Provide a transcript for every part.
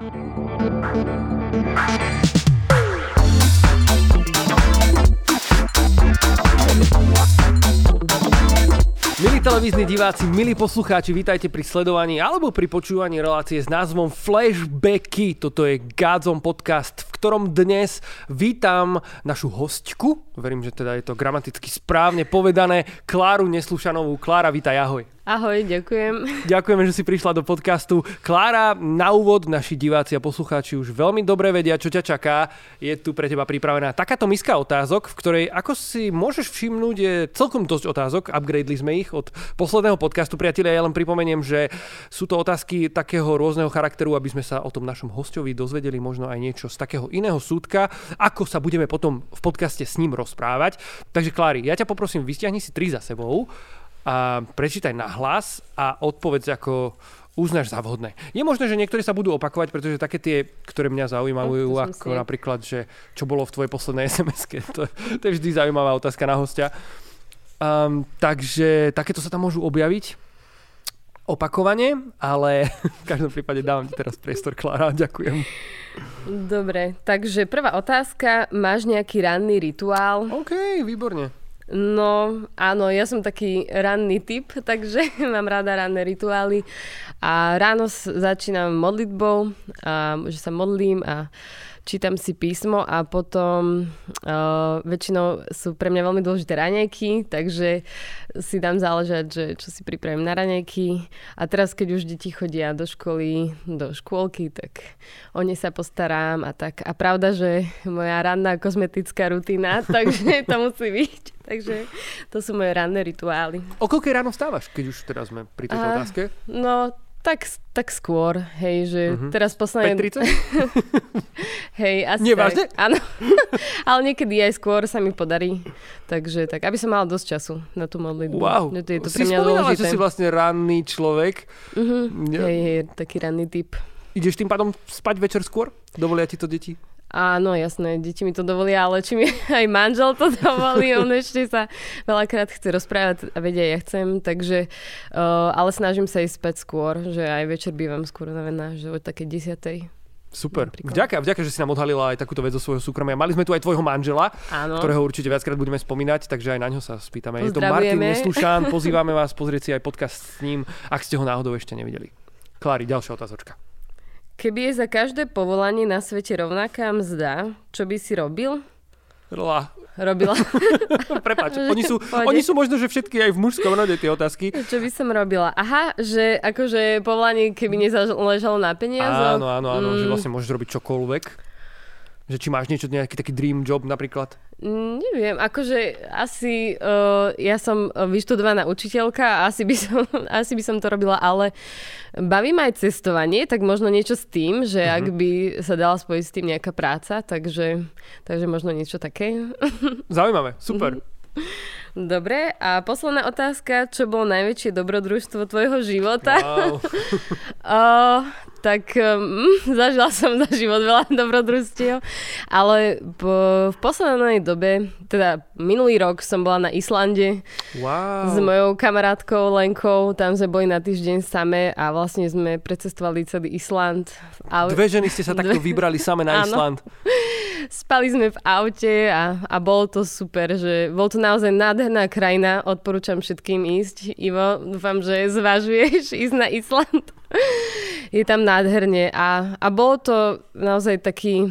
Milí televízni diváci, milí poslucháči, vítajte pri sledovaní alebo pri počúvaní relácie s názvom Flashbacky. Toto je Gádzom podcast, v ktorom dnes vítam našu hostku, verím, že teda je to gramaticky správne povedané, Kláru Neslušanovú. Klára, vítaj, ahoj. Ahoj, ďakujem. Ďakujeme, že si prišla do podcastu. Klára, na úvod naši diváci a poslucháči už veľmi dobre vedia, čo ťa čaká. Je tu pre teba pripravená takáto miska otázok, v ktorej, ako si môžeš všimnúť, je celkom dosť otázok. Upgradeli sme ich od posledného podcastu. Priatelia, ja len pripomeniem, že sú to otázky takého rôzneho charakteru, aby sme sa o tom našom hostovi dozvedeli možno aj niečo z takého iného súdka, ako sa budeme potom v podcaste s ním rozprávať. Takže Klári, ja ťa poprosím, vystiahni si tri za sebou a prečítaj na hlas a odpovedz ako uznáš za vhodné. Je možné, že niektorí sa budú opakovať, pretože také tie, ktoré mňa zaujímajú, no, ako si... napríklad, že čo bolo v tvojej poslednej sms to, to je vždy zaujímavá otázka na hostia. Um, takže takéto sa tam môžu objaviť opakovane, ale v každom prípade dávam ti teraz priestor, Klára, ďakujem. Dobre, takže prvá otázka, máš nejaký ranný rituál? OK, výborne. No áno, ja som taký ranný typ, takže mám rada ranné rituály a ráno začínam modlitbou, a, že sa modlím a čítam si písmo a potom uh, väčšinou sú pre mňa veľmi dôležité raňajky, takže si dám záležať, že čo si pripravím na raňajky. A teraz, keď už deti chodia do školy, do škôlky, tak o ne sa postarám a tak. A pravda, že moja ranná kozmetická rutina, takže to musí byť. Takže to sú moje ranné rituály. O koľkej ráno vstávaš, keď už teraz sme pri tejto otázke? No, tak, tak skôr, hej, že uh-huh. teraz posledne... 5.30? hej, asi Nie, vážne? Áno, ale niekedy aj skôr sa mi podarí. Takže tak, aby som mala dosť času na tú modlitbu. Wow, no, to je to si spomínala, že si vlastne ranný človek. Uh-huh. Ja. Hej, hej, taký ranný typ. Ideš tým pádom spať večer skôr? Dovolia ti to deti? Áno, jasné, deti mi to dovolia, ale či mi aj manžel to dovolí, on ešte sa veľakrát chce rozprávať a vedia, ja chcem, takže, uh, ale snažím sa ísť spať skôr, že aj večer bývam skôr navená, že od také desiatej. Super. Vďaka, vďaka, že si nám odhalila aj takúto vec zo svojho súkromia. Mali sme tu aj tvojho manžela, Áno. ktorého určite viackrát budeme spomínať, takže aj na ňo sa spýtame. Je to Martin Neslušán, pozývame vás pozrieť si aj podcast s ním, ak ste ho náhodou ešte nevideli. Klári, ďalšia otázočka. Keby je za každé povolanie na svete rovnaká mzda, čo by si robil? Rola. Robila. Prepač, oni sú, oni sú možno, že všetky aj v mužskom rode tie otázky. Čo by som robila? Aha, že akože povolanie, keby nezáležalo na peniaze. Áno, áno, áno, mm. že vlastne môžeš robiť čokoľvek. Že či máš niečo, nejaký taký dream job napríklad? Neviem, akože asi uh, ja som vyštudovaná učiteľka a asi by, som, asi by som to robila, ale baví ma aj cestovanie, tak možno niečo s tým, že uh-huh. ak by sa dala spojiť s tým nejaká práca, takže, takže možno niečo také. Zaujímavé, super. Dobre, a posledná otázka, čo bolo najväčšie dobrodružstvo tvojho života? Wow. uh, tak um, zažila som za život veľa dobrodružstiev, ale po, v poslednej dobe, teda minulý rok som bola na Islande wow. s mojou kamarátkou Lenkou, tam sme boli na týždeň same a vlastne sme precestovali celý Island. A... Dve ženy ste sa takto vybrali same na Island. Spali sme v aute a, a bolo to super, že bol to naozaj nádherná krajina, odporúčam všetkým ísť. Ivo, dúfam, že zvažuješ ísť na Island. Je tam nádherne a, a bolo to naozaj taký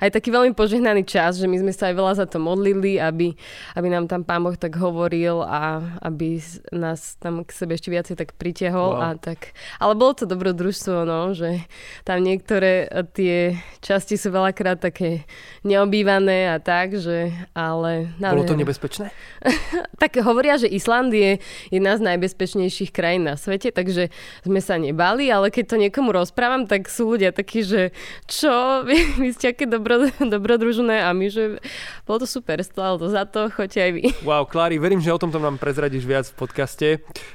aj taký veľmi požehnaný čas, že my sme sa aj veľa za to modlili, aby, aby nám tam Pán Boh tak hovoril a aby nás tam k sebe ešte viacej tak pritiahol. Wow. A tak, ale bolo to dobrodružstvo, no, že tam niektoré tie časti sú veľakrát také neobývané a tak, že ale... Bolo to nebezpečné? tak hovoria, že Island je jedna z najbezpečnejších krajín na svete, takže sme sa nebali, ale keď to niekomu rozprávam, tak sú ľudia takí, že čo, vy, vy ste aké dobro, dobrodružné a my, že bolo to super, stálo to za to, choďte aj vy. Wow, Klári, verím, že o tomto nám prezradíš viac v podcaste.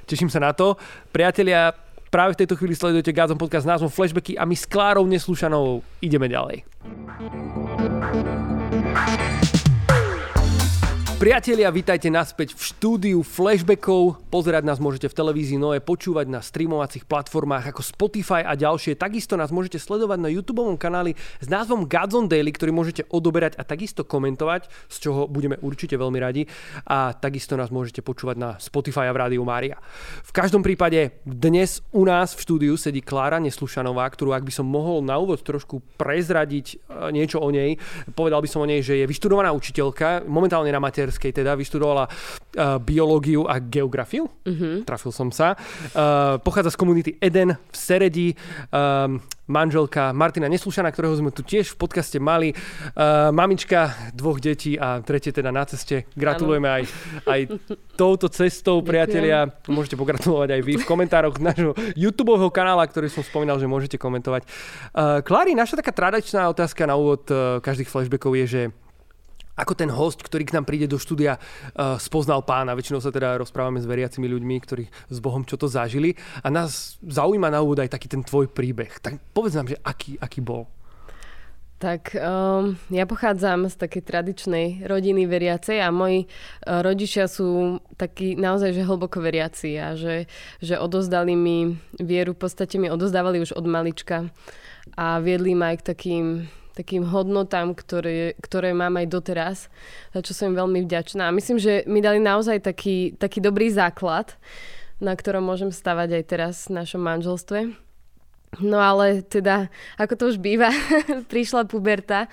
Teším sa na to. Priatelia, práve v tejto chvíli sledujete Gázom podcast s názvom Flashbacky a my s Klárou Neslušanou ideme ďalej. Priatelia, vítajte naspäť v štúdiu Flashbackov. Pozerať nás môžete v televízii Noe, počúvať na streamovacích platformách ako Spotify a ďalšie. Takisto nás môžete sledovať na YouTube kanáli s názvom Godzone Daily, ktorý môžete odoberať a takisto komentovať, z čoho budeme určite veľmi radi. A takisto nás môžete počúvať na Spotify a v Rádiu Mária. V každom prípade dnes u nás v štúdiu sedí Klára Neslušanová, ktorú ak by som mohol na úvod trošku prezradiť e, niečo o nej, povedal by som o nej, že je vyštudovaná učiteľka, momentálne na mater materskej teda vyštudovala uh, biológiu a geografiu. Uh-huh. Trafil som sa. Uh, pochádza z komunity Eden v Seredi. Um, manželka Martina Neslušana, ktorého sme tu tiež v podcaste mali. Uh, mamička dvoch detí a tretie teda na ceste. Gratulujeme aj, aj touto cestou, priatelia. Môžete pogratulovať aj vy v komentároch nášho YouTube kanála, ktorý som spomínal, že môžete komentovať. Klári, naša taká tradičná otázka na úvod každých flashbackov je, že ako ten host, ktorý k nám príde do štúdia, uh, spoznal pána. Väčšinou sa teda rozprávame s veriacimi ľuďmi, ktorí s Bohom čo to zažili. A nás zaujíma na úvod aj taký ten tvoj príbeh. Tak povedz nám, že aký, aký bol. Tak um, ja pochádzam z takej tradičnej rodiny veriacej a moji uh, rodičia sú takí naozaj že hlboko veriaci a že, že odozdali mi vieru, v podstate mi odozdávali už od malička a viedli ma aj k takým takým hodnotám, ktoré, ktoré mám aj doteraz, za čo som im veľmi vďačná. Myslím, že mi dali naozaj taký, taký dobrý základ, na ktorom môžem stavať aj teraz v našom manželstve. No ale teda, ako to už býva, prišla puberta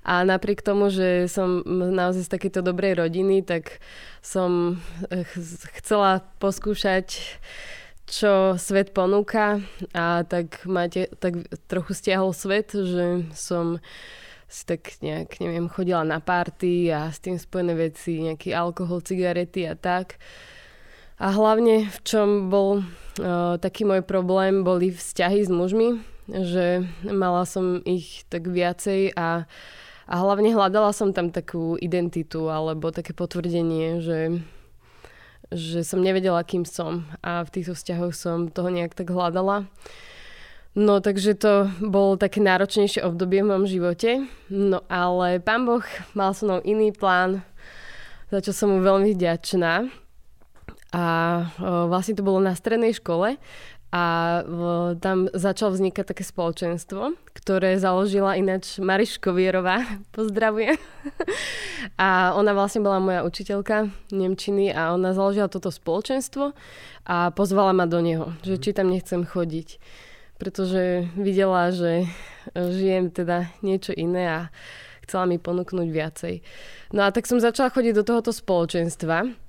a napriek tomu, že som naozaj z takéto dobrej rodiny, tak som eh, chcela poskúšať čo svet ponúka a tak máte tak trochu stiahol svet, že som si tak nejak, neviem, chodila na party a s tým spojené veci, nejaký alkohol, cigarety a tak. A hlavne v čom bol uh, taký môj problém, boli vzťahy s mužmi, že mala som ich tak viacej a, a hlavne hľadala som tam takú identitu alebo také potvrdenie, že že som nevedela, kým som a v týchto vzťahoch som toho nejak tak hľadala. No takže to bolo také náročnejšie obdobie v mojom živote. No ale pán Boh mal so mnou iný plán, za čo som mu veľmi vďačná. A o, vlastne to bolo na strednej škole a tam začalo vznikať také spoločenstvo, ktoré založila ináč Mariško Vierová. Pozdravujem. A ona vlastne bola moja učiteľka Nemčiny a ona založila toto spoločenstvo a pozvala ma do neho, že či tam nechcem chodiť. Pretože videla, že žijem teda niečo iné a chcela mi ponúknuť viacej. No a tak som začala chodiť do tohoto spoločenstva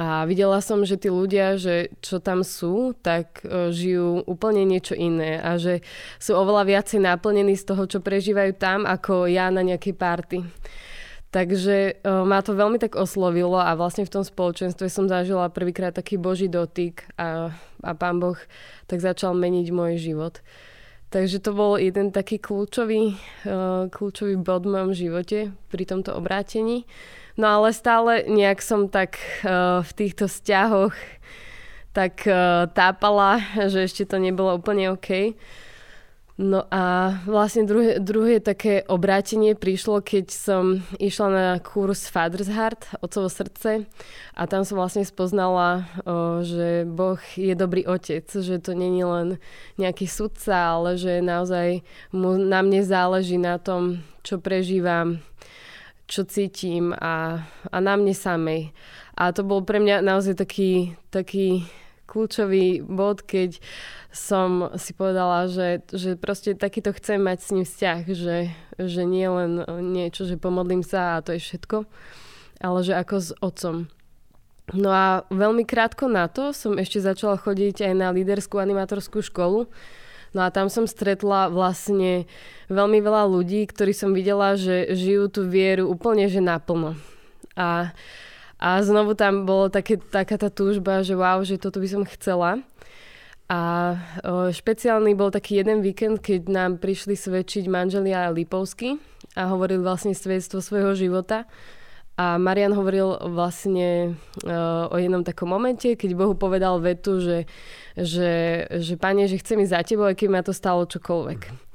a videla som, že tí ľudia, že čo tam sú, tak uh, žijú úplne niečo iné a že sú oveľa viacej naplnení z toho, čo prežívajú tam, ako ja na nejakej party. Takže uh, ma to veľmi tak oslovilo a vlastne v tom spoločenstve som zažila prvýkrát taký boží dotyk a, a pán Boh tak začal meniť môj život. Takže to bol jeden taký kľúčový, uh, kľúčový bod v mojom živote pri tomto obrátení. No ale stále nejak som tak uh, v týchto vzťahoch tak uh, tápala, že ešte to nebolo úplne OK. No a vlastne druhé, druhé také obrátenie prišlo, keď som išla na kurz Father's Heart, Otcovo srdce a tam som vlastne spoznala, o, že Boh je dobrý otec, že to není len nejaký sudca, ale že naozaj mu, na mne záleží na tom, čo prežívam, čo cítim a, a na mne samej. A to bol pre mňa naozaj taký, taký kľúčový bod, keď som si povedala, že, že proste takýto chcem mať s ním vzťah, že, že nie len niečo, že pomodlím sa a to je všetko, ale že ako s otcom. No a veľmi krátko na to som ešte začala chodiť aj na líderskú animatorskú školu, No a tam som stretla vlastne veľmi veľa ľudí, ktorí som videla, že žijú tú vieru úplne že naplno. A, a znovu tam bolo také, taká tá túžba, že wow, že toto by som chcela. A špeciálny bol taký jeden víkend, keď nám prišli svedčiť manželia Lipovsky a hovorili vlastne svedstvo svojho života. A Marian hovoril vlastne uh, o jednom takom momente, keď Bohu povedal vetu, že, že, že pane, že chcem ísť za tebou, aj ma to stalo čokoľvek.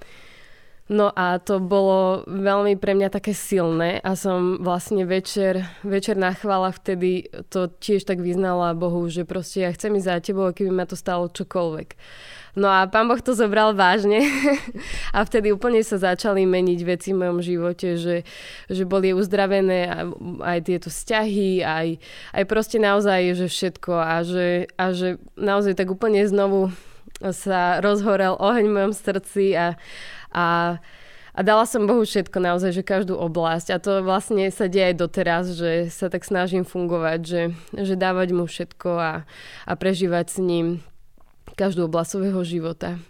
No a to bolo veľmi pre mňa také silné a som vlastne večer, večer na chválach vtedy to tiež tak vyznala Bohu, že proste ja chcem ísť za tebou, keby ma to stalo čokoľvek. No a pán Boh to zobral vážne. A vtedy úplne sa začali meniť veci v mojom živote, že, že boli uzdravené aj tieto vzťahy, aj, aj proste naozaj, že všetko. A že, a že naozaj tak úplne znovu sa rozhorel oheň v mojom srdci a, a, a dala som Bohu všetko naozaj, že každú oblasť. A to vlastne sa deje aj doteraz, že sa tak snažím fungovať, že, že dávať mu všetko a, a prežívať s ním každú oblasť svojho života.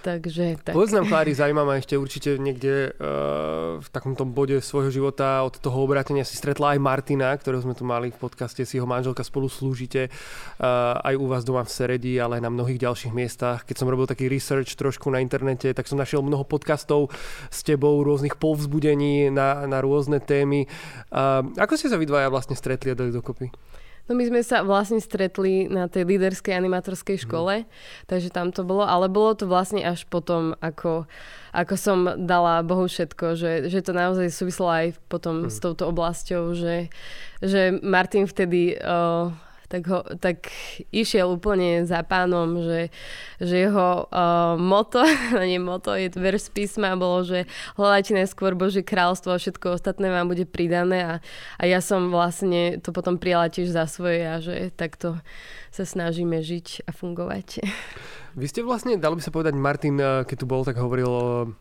Takže tak. Povedz nám, Klári, zaujíma ma ešte určite niekde uh, v takomto bode svojho života od toho obrátenia si stretla aj Martina, ktorého sme tu mali v podcaste, si jeho manželka spolu slúžite uh, aj u vás doma v Seredi, ale aj na mnohých ďalších miestach. Keď som robil taký research trošku na internete, tak som našiel mnoho podcastov s tebou, rôznych povzbudení na, na rôzne témy. Uh, ako ste sa vy dvaja vlastne stretli a dali dokopy? No my sme sa vlastne stretli na tej líderskej animatorskej mhm. škole, mm. takže tam to bolo, ale bolo to vlastne až potom, ako, ako som dala Bohu všetko, že, že to naozaj súvislo aj potom mm. s touto oblasťou, že, že Martin vtedy uh, tak, ho, tak išiel úplne za pánom, že, že jeho uh, moto, nie moto, je verš písma, bolo, že hľadajte najskôr Božie kráľstvo a všetko ostatné vám bude pridané a, a ja som vlastne to potom prijala tiež za svoje a že takto sa snažíme žiť a fungovať. Vy ste vlastne, dalo by sa povedať, Martin, keď tu bol, tak hovoril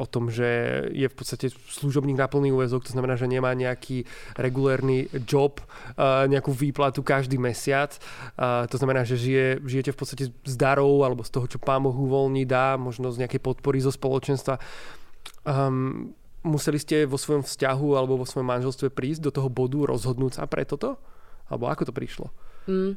o tom, že je v podstate služobník na plný úvezok, to znamená, že nemá nejaký regulérny job, nejakú výplatu každý mesiac. To znamená, že žije, žijete v podstate z darov alebo z toho, čo pán Boh uvoľní, dá, možno z nejakej podpory zo spoločenstva. Um, museli ste vo svojom vzťahu alebo vo svojom manželstve prísť do toho bodu, rozhodnúť sa pre toto? Alebo ako to prišlo? Mm.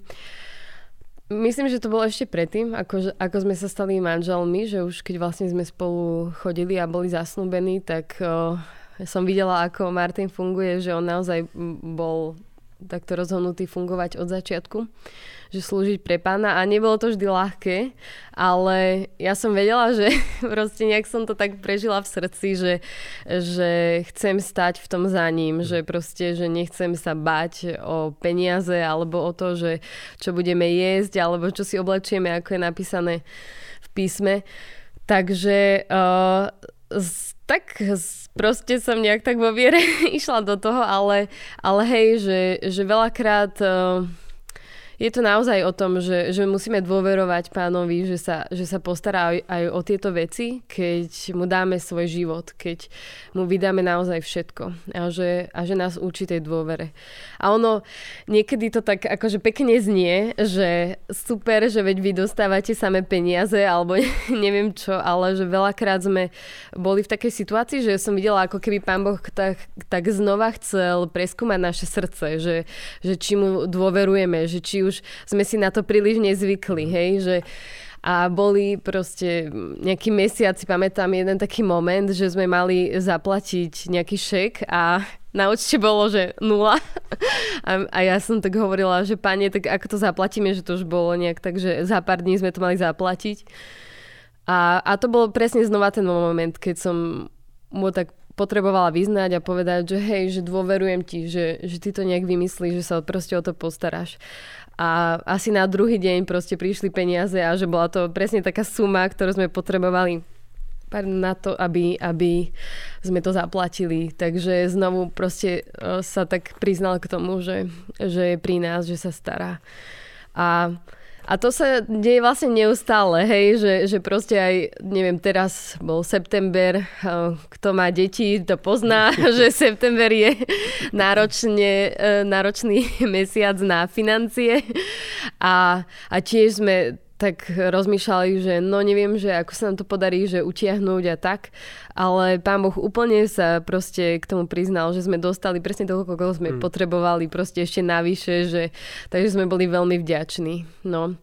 Myslím, že to bolo ešte predtým, ako, ako sme sa stali manželmi, že už keď vlastne sme spolu chodili a boli zasnúbení, tak uh, som videla, ako Martin funguje, že on naozaj bol takto rozhodnutý fungovať od začiatku že slúžiť pre pána a nebolo to vždy ľahké, ale ja som vedela, že proste nejak som to tak prežila v srdci, že, že chcem stať v tom za ním, že proste, že nechcem sa bať o peniaze alebo o to, že čo budeme jesť alebo čo si oblečieme, ako je napísané v písme. Takže uh, tak proste som nejak tak vo viere išla do toho, ale, ale hej, že, že veľakrát uh, je to naozaj o tom, že, že musíme dôverovať pánovi, že sa, že sa postará aj, aj o tieto veci, keď mu dáme svoj život, keď mu vydáme naozaj všetko a že, a že nás učí tej dôvere. A ono niekedy to tak akože pekne znie, že super, že veď vy dostávate samé peniaze alebo neviem čo, ale že veľakrát sme boli v takej situácii, že som videla, ako keby pán Boh tak, tak znova chcel preskúmať naše srdce, že, že či mu dôverujeme, že či už sme si na to príliš nezvykli, hej, že a boli proste nejaký mesiac, si pamätám jeden taký moment, že sme mali zaplatiť nejaký šek a na účte bolo, že nula. A, a ja som tak hovorila, že pane, tak ako to zaplatíme, že to už bolo nejak tak, že za pár dní sme to mali zaplatiť. A, a to bolo presne znova ten moment, keď som mu tak potrebovala vyznať a povedať, že hej, že dôverujem ti, že, že ty to nejak vymyslíš, že sa proste o to postaráš a asi na druhý deň proste prišli peniaze a že bola to presne taká suma, ktorú sme potrebovali na to, aby, aby sme to zaplatili. Takže znovu proste e, sa tak priznal k tomu, že, že je pri nás, že sa stará. A a to sa deje vlastne neustále, hej, že, že proste aj, neviem, teraz bol september, kto má deti, to pozná, že september je náročne, e, náročný mesiac na financie. A, a tiež sme tak rozmýšľali, že no neviem, že ako sa nám to podarí, že utiahnuť a tak, ale pán Boh úplne sa proste k tomu priznal, že sme dostali presne toľko, koľko sme mm. potrebovali, proste ešte navyše, že, takže sme boli veľmi vďační. No.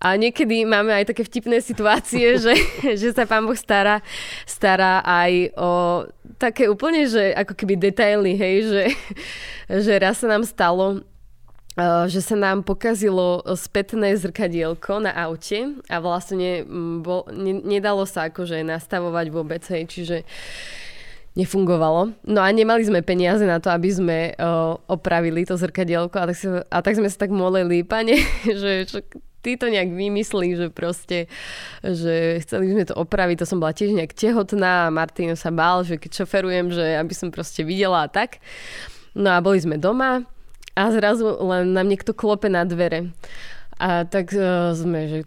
A niekedy máme aj také vtipné situácie, že, že sa pán Boh stará, stará aj o také úplne, že ako keby detaily, hej, že, že raz sa nám stalo, že sa nám pokazilo spätné zrkadielko na aute a vlastne bol, ne, nedalo sa akože nastavovať vôbec, hej, čiže nefungovalo. No a nemali sme peniaze na to, aby sme uh, opravili to zrkadielko a tak, si, a tak sme sa tak molili, pane, že čo, ty to nejak vymyslí, že proste, že chceli sme to opraviť, to som bola tiež nejak tehotná a Martin sa bál, že keď šoferujem, že aby som proste videla a tak. No a boli sme doma a zrazu len nám niekto klope na dvere. A tak uh, sme, že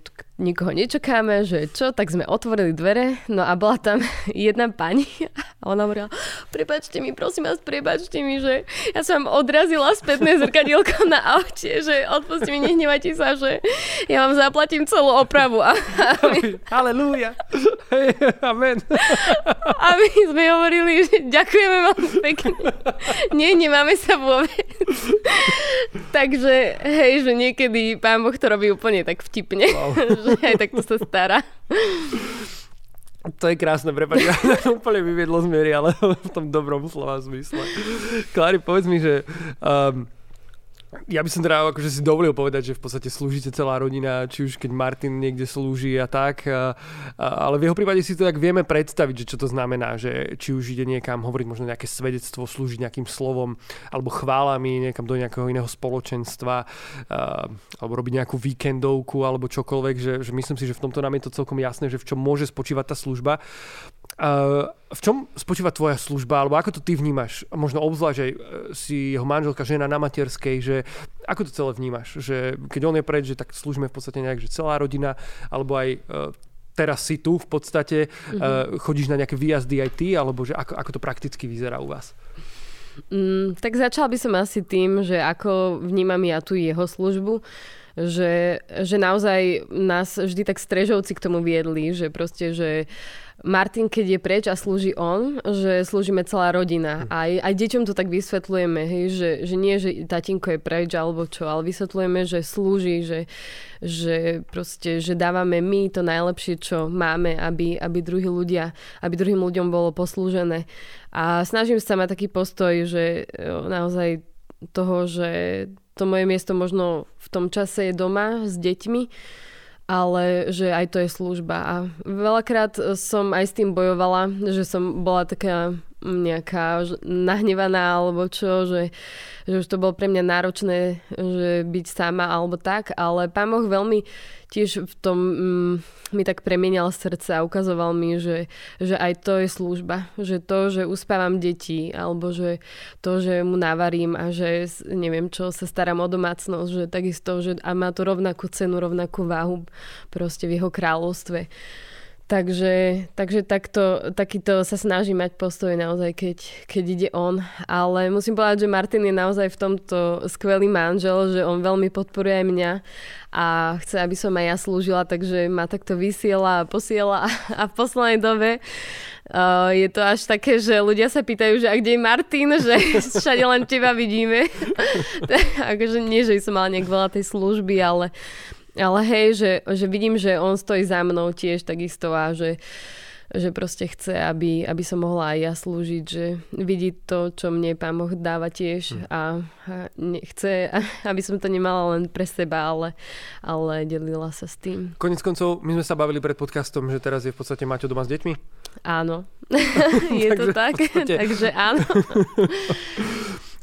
nikoho nečakáme, že čo, tak sme otvorili dvere, no a bola tam jedna pani a ona hovorila, prepačte mi, prosím vás, prepačte mi, že ja som odrazila spätné zrkadielko na aute, že odpusti mi, nehnevajte sa, že ja vám zaplatím celú opravu. A, a my, Halelúja. Amen. A my sme hovorili, že ďakujeme vám pekne. Nie, nemáme sa vôbec. Takže, hej, že niekedy pán Boh to robí úplne tak vtipne, wow. že aj takto sa stará. To je krásne, prepáč, ja úplne vyviedlo z miery, ale v tom dobrom slova zmysle. Klári, povedz mi, že um, ja by som teda akože si dovolil povedať, že v podstate slúžite celá rodina, či už keď Martin niekde slúži a tak, a, a, ale v jeho prípade si to tak vieme predstaviť, že čo to znamená, že či už ide niekam hovoriť možno nejaké svedectvo, slúžiť nejakým slovom alebo chválami niekam do nejakého iného spoločenstva a, alebo robiť nejakú víkendovku alebo čokoľvek, že, že myslím si, že v tomto nám je to celkom jasné, že v čom môže spočívať tá služba. Uh, v čom spočíva tvoja služba, alebo ako to ty vnímaš? Možno obzvlášť, že si jeho manželka, žena na materskej, že ako to celé vnímaš? Že keď on je preč, že tak slúžime v podstate nejak, že celá rodina, alebo aj uh, teraz si tu v podstate, mm-hmm. chodíš na nejaké výjazdy aj ty, alebo že ako, ako to prakticky vyzerá u vás? Mm, tak začal by som asi tým, že ako vnímam ja tu jeho službu že, že naozaj nás vždy tak strežovci k tomu viedli, že proste, že Martin, keď je preč a slúži on, že slúžime celá rodina. Hm. Aj, aj deťom to tak vysvetľujeme, hej, že, že nie, že tatinko je preč alebo čo, ale vysvetľujeme, že slúži, že, že proste, že dávame my to najlepšie, čo máme, aby, aby druhí ľudia, aby druhým ľuďom bolo poslúžené. A snažím sa mať taký postoj, že naozaj toho, že to moje miesto možno v tom čase je doma s deťmi, ale že aj to je služba. A veľakrát som aj s tým bojovala, že som bola taká nejaká nahnevaná alebo čo, že, že už to bolo pre mňa náročné, že byť sama alebo tak, ale pán Boh veľmi tiež v tom mm, mi tak premienial srdce a ukazoval mi, že, že aj to je služba. Že to, že uspávam deti alebo že to, že mu navarím a že neviem čo, sa starám o domácnosť, že takisto, že a má to rovnakú cenu, rovnakú váhu proste v jeho kráľovstve. Takže, takže takto, takýto sa snaží mať postoj naozaj, keď, keď ide on. Ale musím povedať, že Martin je naozaj v tomto skvelý manžel, že on veľmi podporuje aj mňa a chce, aby som aj ja slúžila, takže ma takto vysiela a posiela a v poslednej dobe Uh, je to až také, že ľudia sa pýtajú, že a kde je Martin, že všade len teba vidíme. akože nie, že som mala nejak veľa tej služby, ale ale hej, že, že vidím, že on stojí za mnou tiež takisto a že, že proste chce, aby, aby som mohla aj ja slúžiť, že vidí to, čo mne pán Boh dáva tiež hm. a, a chce, aby som to nemala len pre seba, ale, ale delila sa s tým. Konec koncov, my sme sa bavili pred podcastom, že teraz je v podstate Maťo doma s deťmi? Áno, je to tak, podstate... takže áno.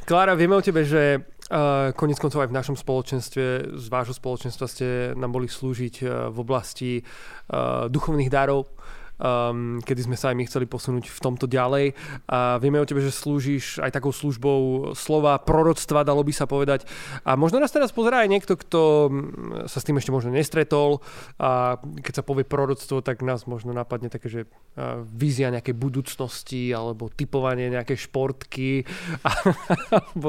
Klára, vieme o tebe, že Uh, konec koncov aj v našom spoločenstve, z vášho spoločenstva ste nám boli slúžiť uh, v oblasti uh, duchovných darov um, kedy sme sa aj my chceli posunúť v tomto ďalej. A vieme o tebe, že slúžiš aj takou službou slova, proroctva, dalo by sa povedať. A možno nás teraz pozerá aj niekto, kto mm, sa s tým ešte možno nestretol. A keď sa povie proroctvo, tak nás možno napadne také, že vízia nejakej budúcnosti alebo typovanie nejaké športky. A,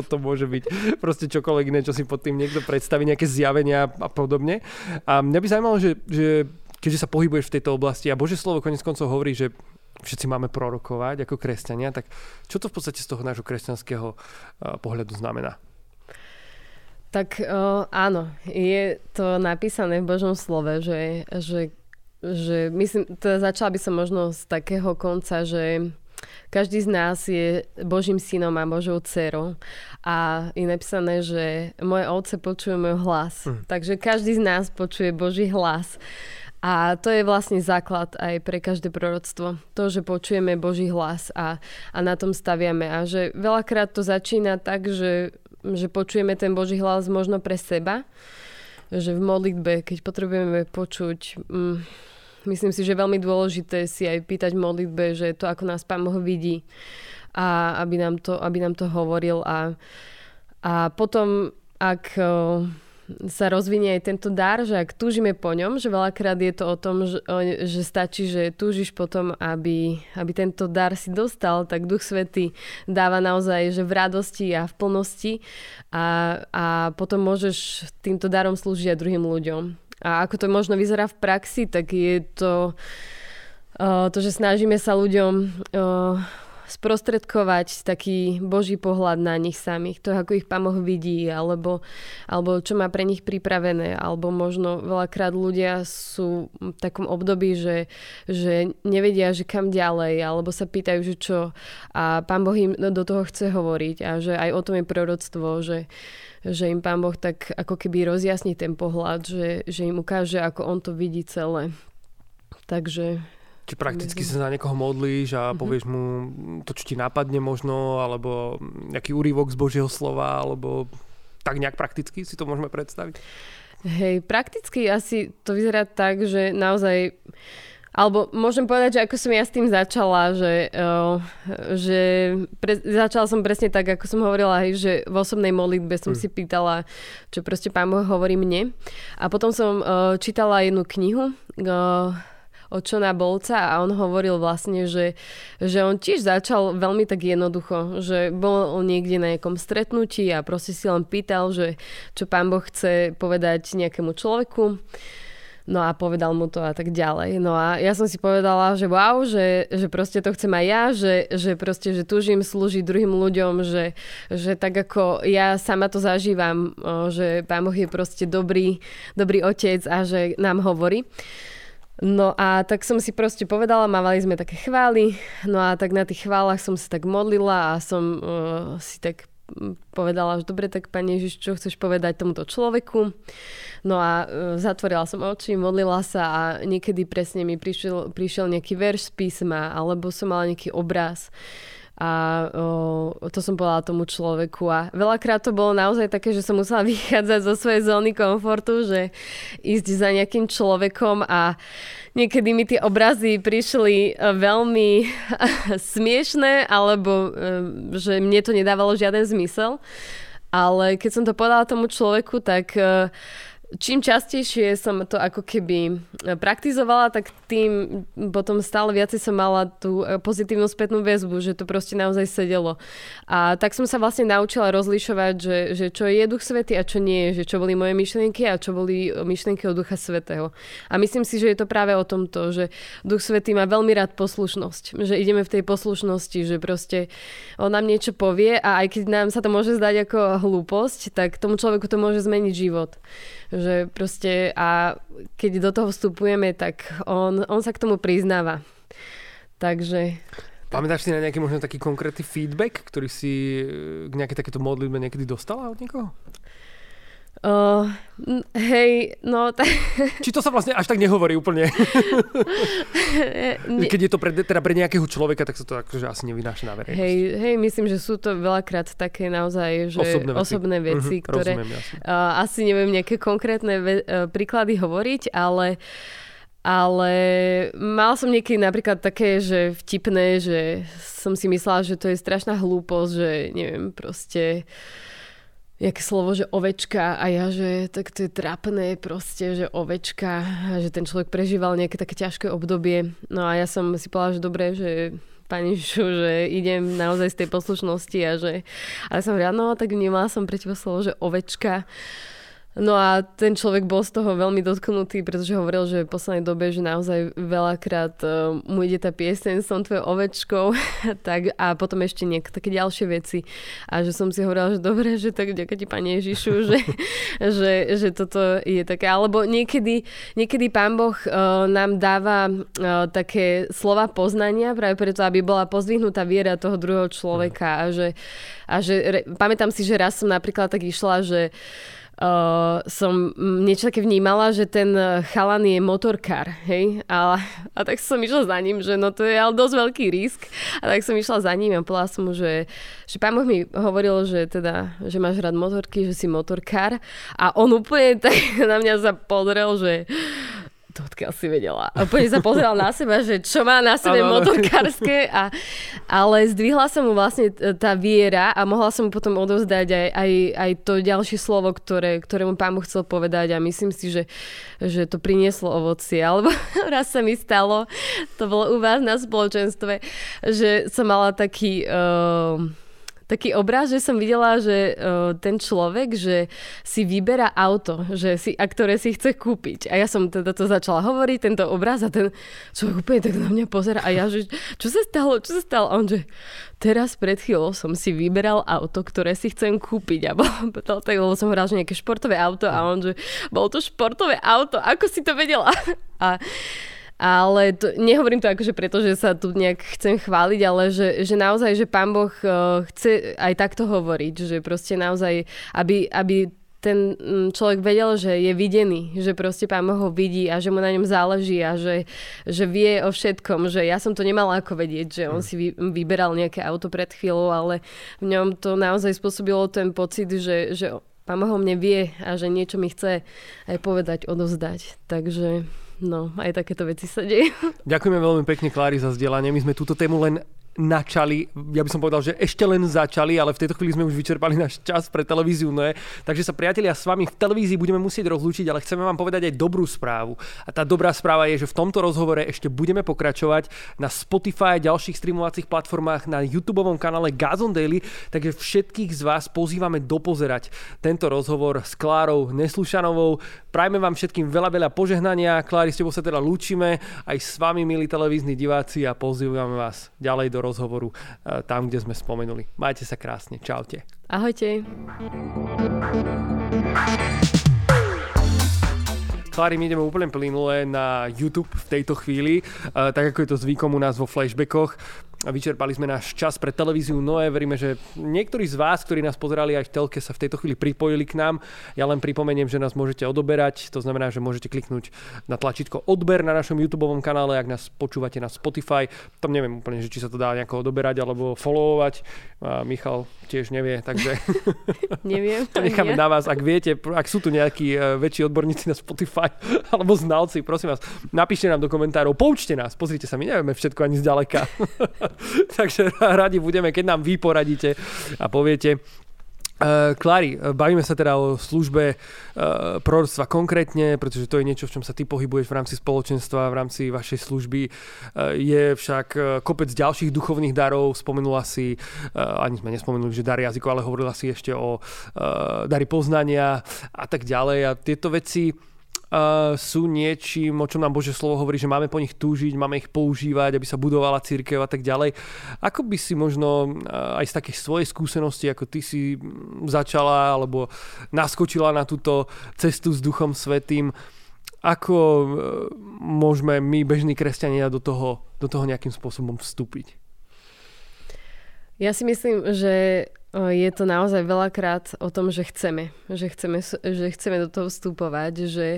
to môže byť proste čokoľvek iné, čo si pod tým niekto predstaví, nejaké zjavenia a podobne. A mňa by zaujímalo, že, že keďže sa pohybuješ v tejto oblasti a Bože slovo konec koncov hovorí, že všetci máme prorokovať ako kresťania, tak čo to v podstate z toho nášho kresťanského pohľadu znamená? Tak uh, áno, je to napísané v Božom slove, že, že, že myslím, teda začala by som možno z takého konca, že každý z nás je Božím synom a Božou dcerou a je napísané, že moje ovce počujú môj hlas. Mm. Takže každý z nás počuje Boží hlas. A to je vlastne základ aj pre každé proroctvo. To, že počujeme Boží hlas a, a na tom staviame. A že veľakrát to začína tak, že, že počujeme ten Boží hlas možno pre seba. Že v modlitbe, keď potrebujeme počuť... Mm, myslím si, že je veľmi dôležité si aj pýtať v modlitbe, že to, ako nás Pán Boh vidí a aby nám to, aby nám to hovoril. A, a potom, ak sa rozvinie aj tento dar, že ak túžime po ňom, že veľakrát je to o tom, že, že stačí, že túžiš potom, aby, aby tento dar si dostal, tak Duch Svety dáva naozaj, že v radosti a v plnosti a, a potom môžeš týmto darom slúžiť aj druhým ľuďom. A ako to možno vyzerá v praxi, tak je to to, že snažíme sa ľuďom sprostredkovať taký boží pohľad na nich samých, to ako ich Pán Boh vidí, alebo, alebo čo má pre nich pripravené, alebo možno veľakrát ľudia sú v takom období, že, že nevedia, že kam ďalej, alebo sa pýtajú, že čo a Pán Boh im do toho chce hovoriť a že aj o tom je proroctvo, že, že im Pán Boh tak ako keby rozjasní ten pohľad, že, že im ukáže, ako on to vidí celé. Takže či prakticky sa na niekoho modlíš a mm-hmm. povieš mu to, čo ti napadne možno, alebo nejaký úryvok z Božieho slova, alebo tak nejak prakticky si to môžeme predstaviť? Hej, prakticky asi to vyzerá tak, že naozaj alebo môžem povedať, že ako som ja s tým začala, že, že pre, začala som presne tak, ako som hovorila, hej, že v osobnej modlitbe som mm. si pýtala, čo proste Pán Boh hovorí mne. A potom som uh, čítala jednu knihu, uh, od Čona Bolca a on hovoril vlastne, že, že on tiež začal veľmi tak jednoducho, že bol niekde na nejakom stretnutí a proste si len pýtal, že čo pán Boh chce povedať nejakému človeku. No a povedal mu to a tak ďalej. No a ja som si povedala, že wow, že, že proste to chcem aj ja, že, že proste, že túžim slúžiť druhým ľuďom, že, že tak ako ja sama to zažívam, že Pán Boh je proste dobrý, dobrý otec a že nám hovorí. No a tak som si proste povedala, mávali sme také chvály, no a tak na tých chválach som sa tak modlila a som uh, si tak povedala, že dobre, tak Pane Ježiš, čo chceš povedať tomuto človeku? No a uh, zatvorila som oči, modlila sa a niekedy presne mi prišiel, prišiel nejaký verš z písma, alebo som mala nejaký obraz a o, to som povedala tomu človeku a veľakrát to bolo naozaj také, že som musela vychádzať zo svojej zóny komfortu, že ísť za nejakým človekom a niekedy mi tie obrazy prišli e, veľmi smiešné alebo e, že mne to nedávalo žiaden zmysel. Ale keď som to povedala tomu človeku, tak uh, čím častejšie som to ako keby e, praktizovala, tak tým potom stále viacej som mala tú e, pozitívnu spätnú väzbu, že to proste naozaj sedelo. A tak som sa vlastne naučila rozlišovať, že, že čo je Duch Svety a čo nie že čo boli moje myšlienky a čo boli myšlienky od Ducha Svetého. A myslím si, že je to práve o tomto, že Duch Svetý má veľmi rád poslušnosť, že ideme v tej poslušnosti, že proste on nám niečo povie a aj keď nám sa to môže zdať ako hlúposť, tak tomu človeku to môže zmeniť život že proste a keď do toho vstupujeme, tak on, on sa k tomu priznáva. Takže... Pamätáš si na nejaký možno taký konkrétny feedback, ktorý si k nejaké takéto modlitbe niekedy dostala od niekoho? Hej, no tak... Či to sa vlastne až tak nehovorí úplne? Keď je to pre, teda pre nejakého človeka, tak sa to akože asi nevynáša na verejnosť. Hej, hej, myslím, že sú to veľakrát také naozaj že osobné veci, osobné veci uh-huh, ktoré rozumiem, uh, asi neviem nejaké konkrétne ve- uh, príklady hovoriť, ale ale mal som niekedy napríklad také, že vtipné, že som si myslela, že to je strašná hlúposť, že neviem, proste uh, jaké slovo, že ovečka a ja, že tak to je trápne proste, že ovečka a že ten človek prežíval nejaké také ťažké obdobie. No a ja som si povedala, že dobre, že pani Šu, že idem naozaj z tej poslušnosti a že... Ale som hovorila, no tak vnímala som pre teba slovo, že ovečka. No a ten človek bol z toho veľmi dotknutý, pretože hovoril, že v poslednej dobe, že naozaj veľakrát uh, mu ide tá pieseň Som tvojou ovečkou tak, a potom ešte nejaké také ďalšie veci. A že som si hovorila, že dobre, že tak ďakujem ti Pane Ježišu, že, že, že toto je také. Alebo niekedy, niekedy Pán Boh uh, nám dáva uh, také slova poznania práve preto, aby bola pozdvihnutá viera toho druhého človeka. A že, a že re, pamätám si, že raz som napríklad tak išla, že uh, som niečo také vnímala, že ten chalan je motorkár, hej? A, a tak som išla za ním, že no to je ale dosť veľký risk. A tak som išla za ním a povedala som mu, že, že pán Boh mi hovoril, že teda, že máš rád motorky, že si motorkár. A on úplne tak na mňa sa pozrel, že to odkiaľ si vedela. A úplne sa pozeral na seba, že čo má na sebe ano, motorkárske. A, ale zdvihla sa mu vlastne tá viera a mohla som mu potom odovzdať aj, aj, aj to ďalšie slovo, ktoré, ktoré mu pán mu chcel povedať a myslím si, že, že to prinieslo ovocie. Alebo raz sa mi stalo, to bolo u vás na spoločenstve, že som mala taký... Uh, taký obraz, že som videla, že uh, ten človek, že si vyberá auto, že si, a ktoré si chce kúpiť. A ja som teda to začala hovoriť, tento obraz a ten človek úplne tak na mňa pozera a ja, že čo sa stalo, čo sa stalo? A on, že teraz pred chvíľou som si vyberal auto, ktoré si chcem kúpiť. A bol, tak, lebo som hovorila, že nejaké športové auto a on, že bol to športové auto, ako si to vedela? A ale to, nehovorím to akože preto, že sa tu nejak chcem chváliť, ale že, že naozaj, že pán Boh uh, chce aj takto hovoriť, že proste naozaj, aby, aby ten mm, človek vedel, že je videný, že proste pán ho vidí a že mu na ňom záleží a že, že vie o všetkom, že ja som to nemala ako vedieť, že on hm. si vy, vyberal nejaké auto pred chvíľou, ale v ňom to naozaj spôsobilo ten pocit, že, že pán Boh o mne vie a že niečo mi chce aj povedať, odozdať. Takže No, aj takéto veci sa dejú. Ďakujeme veľmi pekne, Klári, za vzdelanie. My sme túto tému len načali, ja by som povedal, že ešte len začali, ale v tejto chvíli sme už vyčerpali náš čas pre televíziu Noé. Takže sa priatelia s vami v televízii budeme musieť rozlúčiť, ale chceme vám povedať aj dobrú správu. A tá dobrá správa je, že v tomto rozhovore ešte budeme pokračovať na Spotify a ďalších streamovacích platformách na YouTube kanále Gazon Daily, takže všetkých z vás pozývame dopozerať tento rozhovor s Klárou Neslušanovou. Prajme vám všetkým veľa, veľa požehnania. Klári, s tebou sa teda lúčime aj s vami, milí televízni diváci a pozývame vás ďalej do rozhovoru eh, tam, kde sme spomenuli. Majte sa krásne. Čaute. Ahojte. Klári, my ideme úplne plynule na YouTube v tejto chvíli, uh, tak ako je to zvykom u nás vo flashbackoch. Vyčerpali sme náš čas pre televíziu Noé. Veríme, že niektorí z vás, ktorí nás pozerali aj v telke, sa v tejto chvíli pripojili k nám. Ja len pripomeniem, že nás môžete odoberať. To znamená, že môžete kliknúť na tlačítko odber na našom YouTube kanále, ak nás počúvate na Spotify. Tam neviem úplne, že či sa to dá nejako odoberať alebo followovať. A Michal tiež nevie, takže neviem. to necháme na vás. Ak viete, ak sú tu nejakí e, väčší odborníci na Spotify alebo znalci, prosím vás, napíšte nám do komentárov, poučte nás. Pozrite sa, my nevieme všetko ani zďaleka. Takže radi budeme, keď nám vy poradíte a poviete, Uh, Klári, bavíme sa teda o službe uh, proroctva konkrétne, pretože to je niečo, v čom sa ty pohybuješ v rámci spoločenstva, v rámci vašej služby. Je však kopec ďalších duchovných darov, spomenula si, ani sme nespomenuli, že dary jazykov, ale hovorila si ešte o dary poznania a tak ďalej. A tieto veci uh, sú niečím, o čom nám Bože slovo hovorí, že máme po nich túžiť, máme ich používať, aby sa budovala církev a tak ďalej. Ako by si možno uh, aj z takých svojej skúsenosti, ako ty si začala alebo naskočila na túto cestu s Duchom Svetým, ako uh, môžeme my, bežní kresťania, do toho, do toho nejakým spôsobom vstúpiť? Ja si myslím, že je to naozaj veľakrát o tom, že chceme. Že chceme, že chceme do toho vstupovať, že,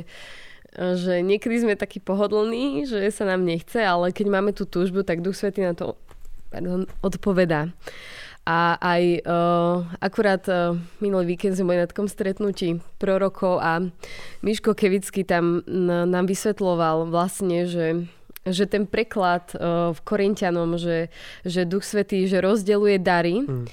že niekedy sme takí pohodlní, že sa nám nechce, ale keď máme tú túžbu, tak Duch Svetý na to pardon, odpovedá. A aj uh, akurát uh, minulý víkend sme boli na takom stretnutí prorokov a Miško Kevický tam n- nám vysvetloval vlastne, že že ten preklad uh, v Korintianom, že, že Duch Svetý, že rozdeluje dary, mm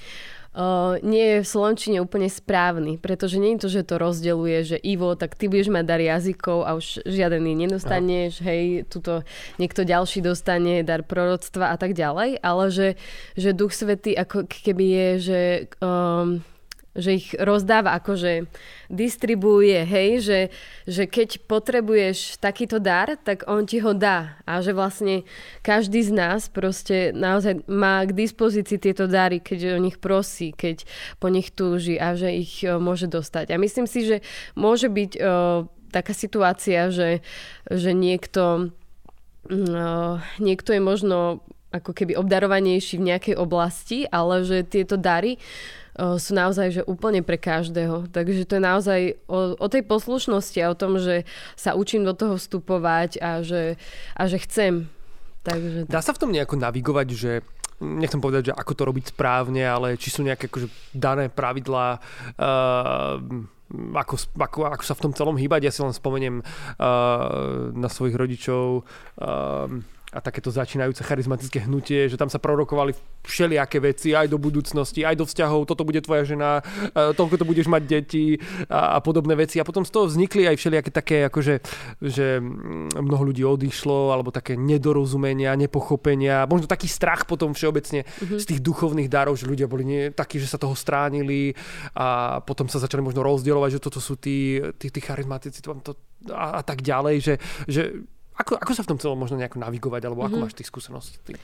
uh, nie je v Slovenčine úplne správny, pretože nie je to, že to rozdeluje, že Ivo, tak ty budeš mať dar jazykov a už žiaden nedostaneš, Aha. hej, tuto niekto ďalší dostane dar proroctva a tak ďalej, ale že, že Duch Svetý ako keby je, že um, že ich rozdáva, akože distribuuje, hej, že, že keď potrebuješ takýto dar, tak on ti ho dá. A že vlastne každý z nás proste naozaj má k dispozícii tieto dary, keď o nich prosí, keď po nich túži a že ich o, môže dostať. A myslím si, že môže byť o, taká situácia, že, že niekto, o, niekto je možno ako keby obdarovanejší v nejakej oblasti, ale že tieto dary sú naozaj že úplne pre každého. Takže to je naozaj o, o tej poslušnosti a o tom, že sa učím do toho vstupovať a že, a že chcem. Takže... Dá sa v tom nejako navigovať, že nechcem povedať, že ako to robiť správne, ale či sú nejaké akože dané pravidlá, uh, ako, ako, ako sa v tom celom hýbať. Ja si len spomeniem uh, na svojich rodičov. Uh, a takéto začínajúce charizmatické hnutie, že tam sa prorokovali všelijaké veci aj do budúcnosti, aj do vzťahov, toto bude tvoja žena, e, toľko to budeš mať deti a, a podobné veci. A potom z toho vznikli aj všelijaké také, akože, že mnoho ľudí odišlo, alebo také nedorozumenia, nepochopenia, možno taký strach potom všeobecne mm-hmm. z tých duchovných darov, že ľudia boli nie, takí, že sa toho stránili a potom sa začali možno rozdielovať, že toto sú tí, tí, tí charizmatici to, a, a tak ďalej, že, že ako, ako sa v tom celom možno nejako navigovať, alebo ako mm-hmm. máš tých skúseností?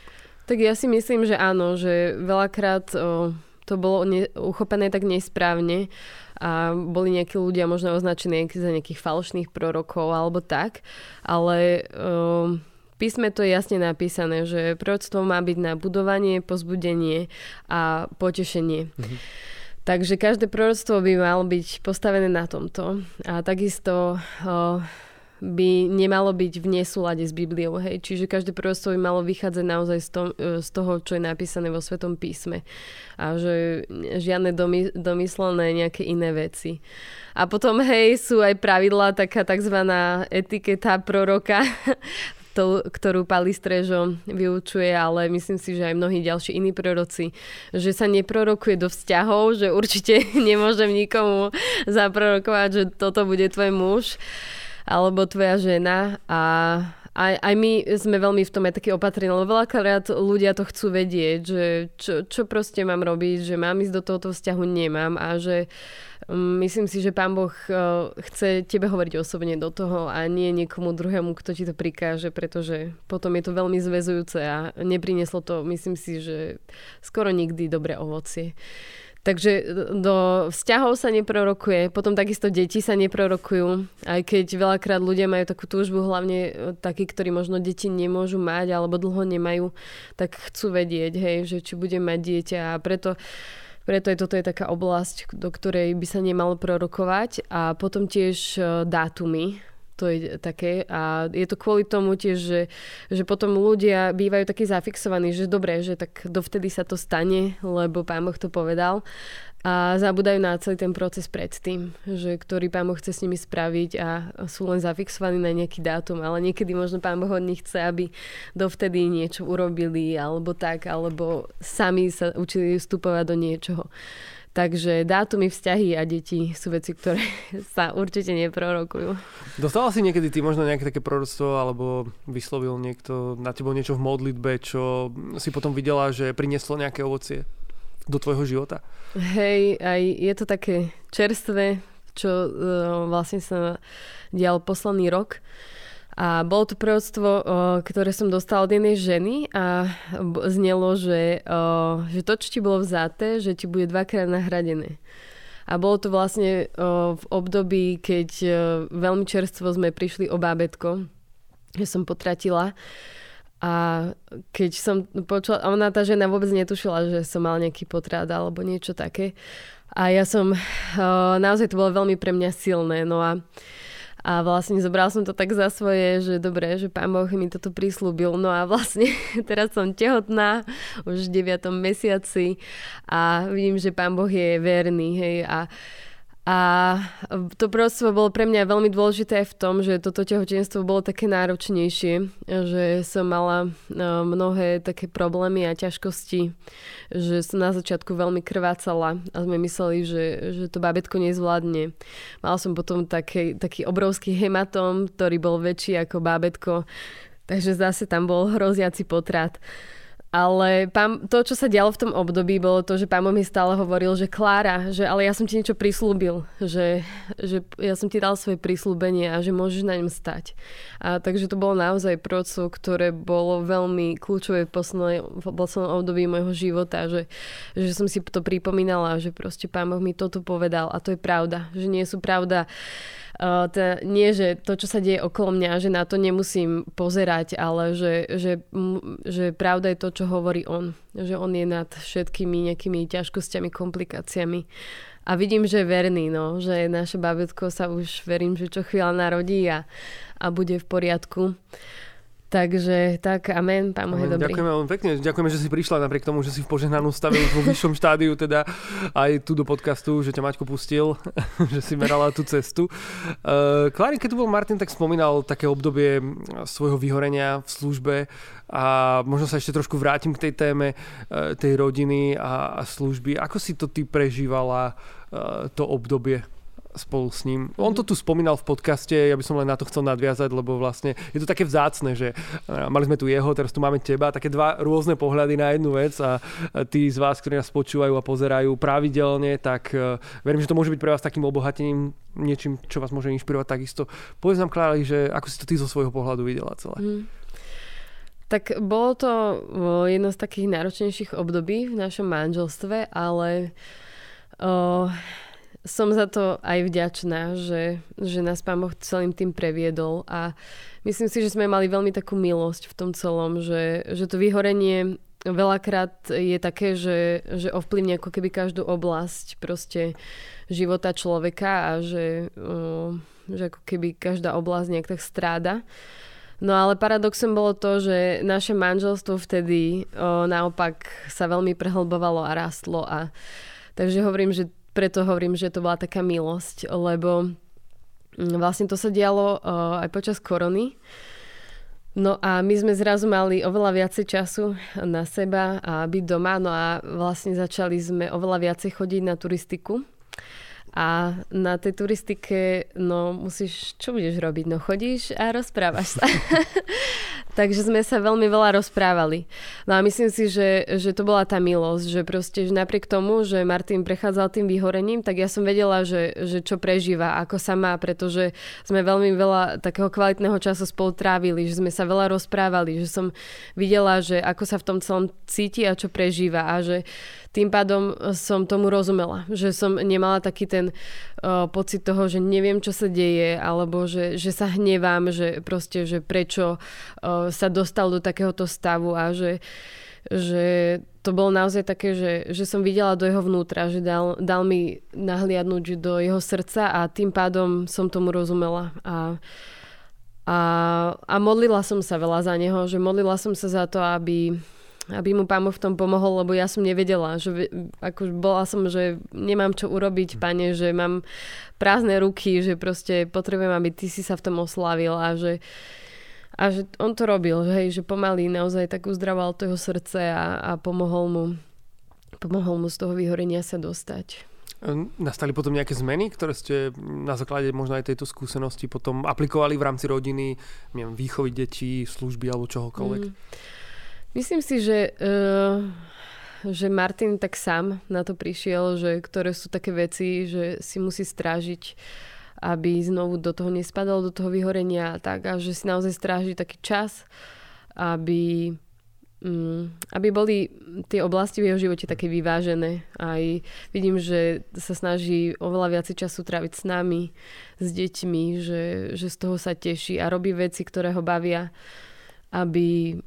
Tak ja si myslím, že áno, že veľakrát o, to bolo ne, uchopené tak nesprávne a boli nejakí ľudia možno označení za nejakých falošných prorokov alebo tak, ale o, písme to je jasne napísané, že proroctvo má byť na budovanie, pozbudenie a potešenie. Mm-hmm. Takže každé proroctvo by malo byť postavené na tomto. A takisto o, by nemalo byť v nesúlade s Bibliou. Hej? Čiže každé proroctvo by malo vychádzať naozaj z, to, e, z toho, čo je napísané vo Svetom písme. A že žiadne domy, domyslené nejaké iné veci. A potom, hej, sú aj pravidlá, taká tzv. etiketa proroka, to, ktorú Pali Strežo vyučuje, ale myslím si, že aj mnohí ďalší iní proroci, že sa neprorokuje do vzťahov, že určite nemôžem nikomu zaprorokovať, že toto bude tvoj muž alebo tvoja žena a aj, aj my sme veľmi v tom aj taký opatrení, lebo veľakrát ľudia to chcú vedieť, že čo, čo proste mám robiť, že mám ísť do tohoto vzťahu, nemám a že um, myslím si, že pán Boh uh, chce tebe hovoriť osobne do toho a nie niekomu druhému, kto ti to prikáže, pretože potom je to veľmi zväzujúce a neprineslo to, myslím si, že skoro nikdy dobré ovocie. Takže do vzťahov sa neprorokuje, potom takisto deti sa neprorokujú, aj keď veľakrát ľudia majú takú túžbu, hlavne e, takí, ktorí možno deti nemôžu mať alebo dlho nemajú, tak chcú vedieť, hej, že či bude mať dieťa. A preto preto je toto je taká oblasť, do ktorej by sa nemalo prorokovať. A potom tiež e, dátumy, to je také a je to kvôli tomu tiež, že, že potom ľudia bývajú takí zafixovaní, že dobre, že tak dovtedy sa to stane, lebo pán Boh to povedal a zabudajú na celý ten proces predtým, že ktorý pán Boh chce s nimi spraviť a sú len zafixovaní na nejaký dátum, ale niekedy možno pán Boh od nich chce, aby dovtedy niečo urobili alebo tak, alebo sami sa učili vstupovať do niečoho. Takže dátumy, vzťahy a deti sú veci, ktoré sa určite neprorokujú. Dostala si niekedy ty možno nejaké také proroctvo alebo vyslovil niekto na tebo niečo v modlitbe, čo si potom videla, že prinieslo nejaké ovocie do tvojho života? Hej, aj je to také čerstvé, čo uh, vlastne sa dial posledný rok. A bolo to proroctvo, ktoré som dostala od jednej ženy a znelo, že, že to, čo ti bolo vzaté, že ti bude dvakrát nahradené. A bolo to vlastne v období, keď veľmi čerstvo sme prišli o bábetko, že som potratila. A keď som počula, ona tá žena vôbec netušila, že som mal nejaký potrat alebo niečo také. A ja som, naozaj to bolo veľmi pre mňa silné. No a a vlastne zobral som to tak za svoje, že dobre, že pán Boh mi toto prislúbil. No a vlastne teraz som tehotná, už v 9. mesiaci a vidím, že pán Boh je verný. Hej, a a to prosto bolo pre mňa veľmi dôležité aj v tom, že toto tehotenstvo bolo také náročnejšie, že som mala no, mnohé také problémy a ťažkosti, že som na začiatku veľmi krvácala a sme mysleli, že, že to bábetko nezvládne. Mala som potom taký, taký obrovský hematom, ktorý bol väčší ako bábetko, takže zase tam bol hroziaci potrat. Ale pán, to, čo sa dialo v tom období, bolo to, že pán mi stále hovoril, že Klára, že ale ja som ti niečo prislúbil, že, že ja som ti dal svoje prislúbenie a že môžeš na ňom stať. A takže to bolo naozaj proco, ktoré bolo veľmi kľúčové v poslednom období môjho života, že, že som si to pripomínala, že proste pán mi toto povedal a to je pravda, že nie sú pravda Uh, nie, že to, čo sa deje okolo mňa, že na to nemusím pozerať, ale že, že, že pravda je to, čo hovorí on. Že on je nad všetkými nejakými ťažkosťami, komplikáciami. A vidím, že je verný, no, že naše babetko sa už verím, že čo chvíľa narodí a, a bude v poriadku. Takže tak, amen, pán Boh je dobrý. Ďakujeme veľmi pekne, ďakujeme, že si prišla napriek tomu, že si v požehnanú stave vo vyššom štádiu, teda aj tu do podcastu, že ťa Maťko pustil, že si merala tú cestu. Uh, Klári, keď tu bol Martin, tak spomínal také obdobie svojho vyhorenia v službe a možno sa ešte trošku vrátim k tej téme uh, tej rodiny a, a služby. Ako si to ty prežívala uh, to obdobie? Spolu s ním. On to tu spomínal v podcaste, ja by som len na to chcel nadviazať, lebo vlastne je to také vzácne, že mali sme tu jeho, teraz tu máme teba, také dva rôzne pohľady na jednu vec a tí z vás, ktorí nás počúvajú a pozerajú pravidelne, tak e, verím, že to môže byť pre vás takým obohatením, niečím, čo vás môže inšpirovať takisto. Povedz nám, Klári, že ako si to ty zo svojho pohľadu videla celé. Mm. Tak bolo to jedno z takých náročnejších období v našom manželstve, ale uh, som za to aj vďačná, že, že nás Pán Boh celým tým previedol a myslím si, že sme mali veľmi takú milosť v tom celom, že, že to vyhorenie veľakrát je také, že, že ovplyvní ako keby každú oblasť proste života človeka a že, že ako keby každá oblasť nejak tak stráda. No ale paradoxom bolo to, že naše manželstvo vtedy o, naopak sa veľmi prehlbovalo a rastlo a takže hovorím, že preto hovorím, že to bola taká milosť, lebo mm, vlastne to sa dialo uh, aj počas korony. No a my sme zrazu mali oveľa viacej času na seba a byť doma, no a vlastne začali sme oveľa viacej chodiť na turistiku. A na tej turistike, no musíš, čo budeš robiť? No chodíš a rozprávaš sa. Takže sme sa veľmi veľa rozprávali. No a myslím si, že, že to bola tá milosť, že proste že napriek tomu, že Martin prechádzal tým vyhorením, tak ja som vedela, že, že čo prežíva, ako sa má, pretože sme veľmi veľa takého kvalitného času spolu trávili, že sme sa veľa rozprávali, že som videla, že ako sa v tom celom cíti a čo prežíva a že tým pádom som tomu rozumela, že som nemala taký ten uh, pocit toho, že neviem, čo sa deje, alebo že, že sa hnevám, že proste, že prečo uh, sa dostal do takéhoto stavu a že, že to bolo naozaj také, že, že som videla do jeho vnútra, že dal, dal mi nahliadnúť do jeho srdca a tým pádom som tomu rozumela. A, a, a modlila som sa veľa za neho, že modlila som sa za to, aby aby mu pán v tom pomohol, lebo ja som nevedela, že ako bola som, že nemám čo urobiť, hm. pane, že mám prázdne ruky, že proste potrebujem, aby ty si sa v tom oslavil a že a že on to robil, že, hej, že pomaly naozaj tak uzdraval to jeho srdce a, a pomohol mu pomohol mu z toho vyhorenia sa dostať. Nastali potom nejaké zmeny, ktoré ste na základe možno aj tejto skúsenosti potom aplikovali v rámci rodiny, neviem, výchovy detí, služby alebo čohokoľvek? Mm. Myslím si, že, uh, že Martin tak sám na to prišiel, že ktoré sú také veci, že si musí strážiť aby znovu do toho nespadal, do toho vyhorenia a tak. A že si naozaj stráži taký čas, aby, um, aby boli tie oblasti v jeho živote také vyvážené. Aj vidím, že sa snaží oveľa viacej času tráviť s nami, s deťmi, že, že z toho sa teší a robí veci, ktoré ho bavia, aby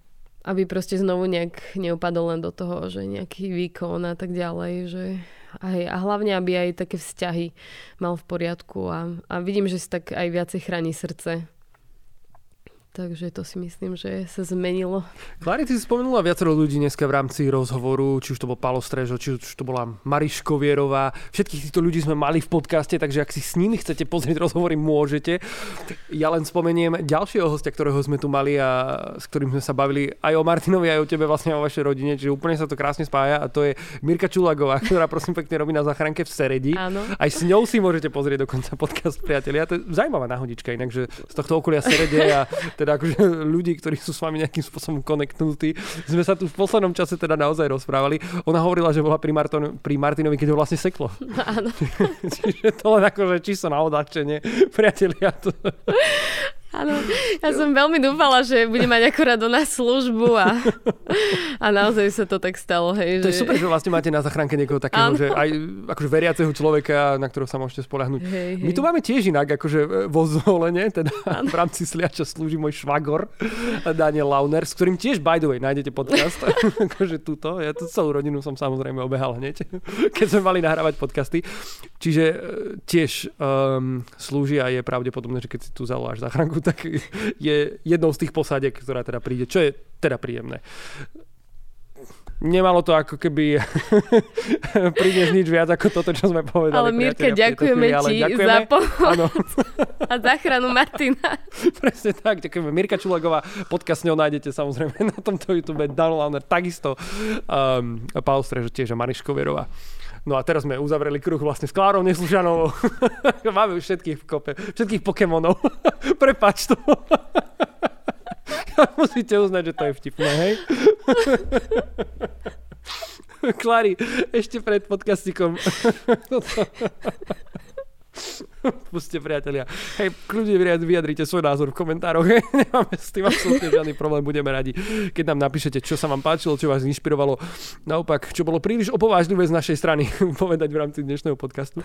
aby proste znovu nejak neupadol len do toho, že nejaký výkon a tak ďalej, že aj, a hlavne, aby aj také vzťahy mal v poriadku a, a vidím, že si tak aj viacej chráni srdce Takže to si myslím, že sa zmenilo. Klári, ty si spomenula viacero ľudí dneska v rámci rozhovoru, či už to bol Palo Strežo, či už to bola Mariško Vierová. Všetkých týchto ľudí sme mali v podcaste, takže ak si s nimi chcete pozrieť rozhovory, môžete. Ja len spomeniem ďalšieho hostia, ktorého sme tu mali a s ktorým sme sa bavili aj o Martinovi, aj o tebe, vlastne o vašej rodine, čiže úplne sa to krásne spája a to je Mirka Čulagová, ktorá prosím pekne robí na záchranke v Seredi. Áno. Aj s ňou si môžete pozrieť dokonca podcast, priatelia. To je zaujímavá náhodička, inak, že z tohto okolia Serede a teda teda akože ľudí, ktorí sú s vami nejakým spôsobom konektnutí. Sme sa tu v poslednom čase teda naozaj rozprávali. Ona hovorila, že bola pri, Marton, pri Martinovi, keď ho vlastne seklo. Áno. Čiže to len akože čisto na odáčenie. Priatelia, to... Áno, ja som veľmi dúfala, že bude mať akorát do nás službu a, a naozaj sa to tak stalo. Hej, to že... je super, že vlastne máte na zachránke niekoho takého, ano. že aj akože veriaceho človeka, na ktorého sa môžete spolahnuť. Hej, hej. My tu máme tiež inak, akože e, vo zvolenie, teda ano. v rámci Sliača slúži môj švagor Daniel Launer, s ktorým tiež by the way nájdete podcast. akože túto, ja tu celú rodinu som samozrejme obehal hneď, keď sme mali nahrávať podcasty. Čiže e, tiež um, slúži a je pravdepodobné, že keď si tu zavoláš zachránku, tak je jednou z tých posadiek, ktorá teda príde, čo je teda príjemné. Nemalo to ako keby prídeš nič viac ako toto, čo sme povedali. Ale Mirka, ďakujeme chvíli, ti ďakujeme. za pomoc a záchranu Martina. Presne tak, ďakujeme. Mirka Čulegová, podcast ňou nájdete samozrejme na tomto YouTube, Dan Launer, takisto um, Paul Strež, tiež a Mariško Verová. No a teraz sme uzavreli kruh vlastne s Klárou Neslužanovou. Máme už všetkých v kope, všetkých Pokémonov. Prepač to. Musíte uznať, že to je vtipné, hej? Klári, ešte pred podcastikom. Puste priatelia. Hej, kľudne vyjadrite svoj názor v komentároch. Nemáme s tým absolútne žiadny problém. Budeme radi, keď nám napíšete, čo sa vám páčilo, čo vás inšpirovalo. Naopak, čo bolo príliš opovážlivé z našej strany povedať v rámci dnešného podcastu.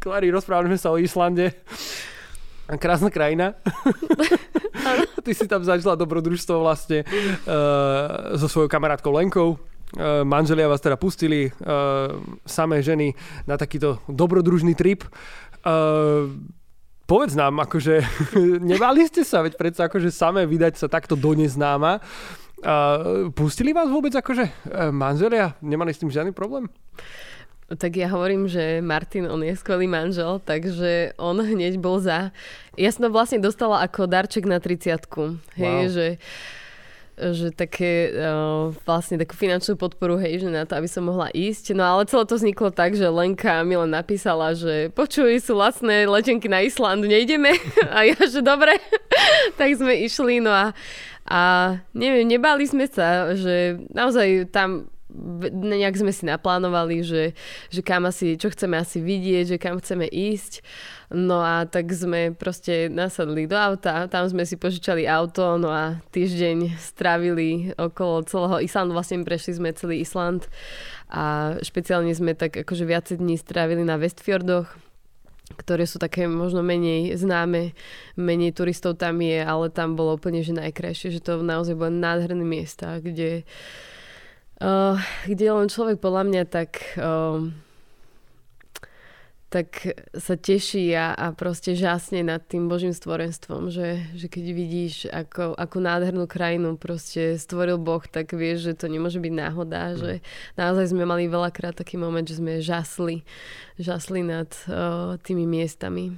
Klary, rozprávali sme sa o Islande. Krásna krajina. Ty si tam zažila dobrodružstvo vlastne uh, so svojou kamarátkou Lenkou. Uh, manželia vás teda pustili, uh, samé ženy, na takýto dobrodružný trip. Uh, povedz nám, akože nebali ste sa, veď predsa akože samé vydať sa takto do neznáma. Pustili vás vôbec akože manželia? Nemali s tým žiadny problém? Tak ja hovorím, že Martin, on je skvelý manžel, takže on hneď bol za. Ja som vlastne dostala ako darček na 30 Hej, wow. že že také uh, vlastne takú finančnú podporu, hej, že na to, aby som mohla ísť. No ale celé to vzniklo tak, že Lenka mi len napísala, že počuj, sú lacné letenky na Island, nejdeme? A ja, že dobre. tak sme išli, no a, a neviem, nebali sme sa, že naozaj tam nejak sme si naplánovali, že, že kam asi, čo chceme asi vidieť, že kam chceme ísť. No a tak sme proste nasadli do auta, tam sme si požičali auto, no a týždeň strávili okolo celého Islandu, vlastne prešli sme celý Island a špeciálne sme tak akože viacej dní strávili na Westfjordoch, ktoré sú také možno menej známe, menej turistov tam je, ale tam bolo úplne že najkrajšie, že to naozaj bolo nádherné miesta, kde Uh, kde len človek podľa mňa tak uh, tak sa teší a, a proste žasne nad tým Božím stvorenstvom, že, že keď vidíš, ako, ako nádhernú krajinu proste stvoril Boh, tak vieš, že to nemôže byť náhoda, mm. že naozaj sme mali veľakrát taký moment, že sme žasli, žasli nad uh, tými miestami.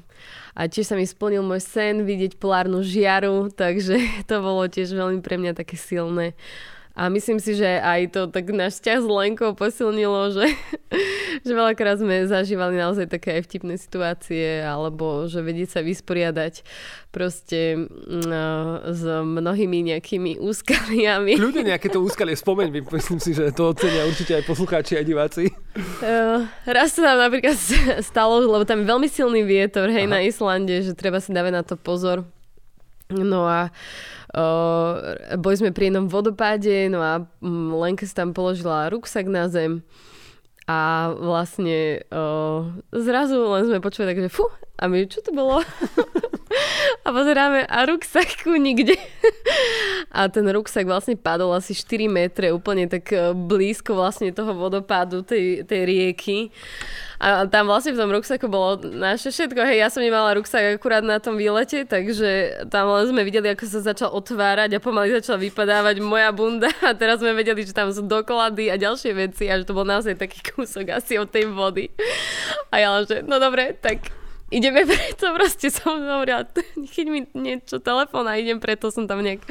A tiež sa mi splnil môj sen vidieť polárnu žiaru, takže to bolo tiež veľmi pre mňa také silné. A myslím si, že aj to tak náš vzťah s Lenkou posilnilo, že, že veľakrát sme zažívali naozaj také aj vtipné situácie, alebo že vedieť sa vysporiadať proste no, s mnohými nejakými úskaliami. Ľudia nejaké to úskalie spomeň, myslím si, že to ocenia určite aj poslucháči, aj diváci. Uh, raz sa nám napríklad stalo, lebo tam je veľmi silný vietor, hej, Aha. na Islande, že treba si dávať na to pozor. No a Uh, boli sme pri jednom vodopáde, no a Lenka si tam položila ruksak na zem a vlastne uh, zrazu len sme počuli tak, že fú, a my, čo to bolo? a pozeráme a ruksaku nikde. a ten ruksak vlastne padol asi 4 metre, úplne tak blízko vlastne toho vodopádu, tej, tej rieky. A tam vlastne v tom ruksaku bolo naše všetko. Hej, ja som nemala ruksak akurát na tom výlete, takže tam len sme videli, ako sa začal otvárať a pomaly začala vypadávať moja bunda a teraz sme vedeli, že tam sú doklady a ďalšie veci a že to bol naozaj taký kúsok asi od tej vody. A ja len, že no dobre, tak ideme preto, proste som hovorila, chyť mi niečo telefón a idem preto, som tam nejak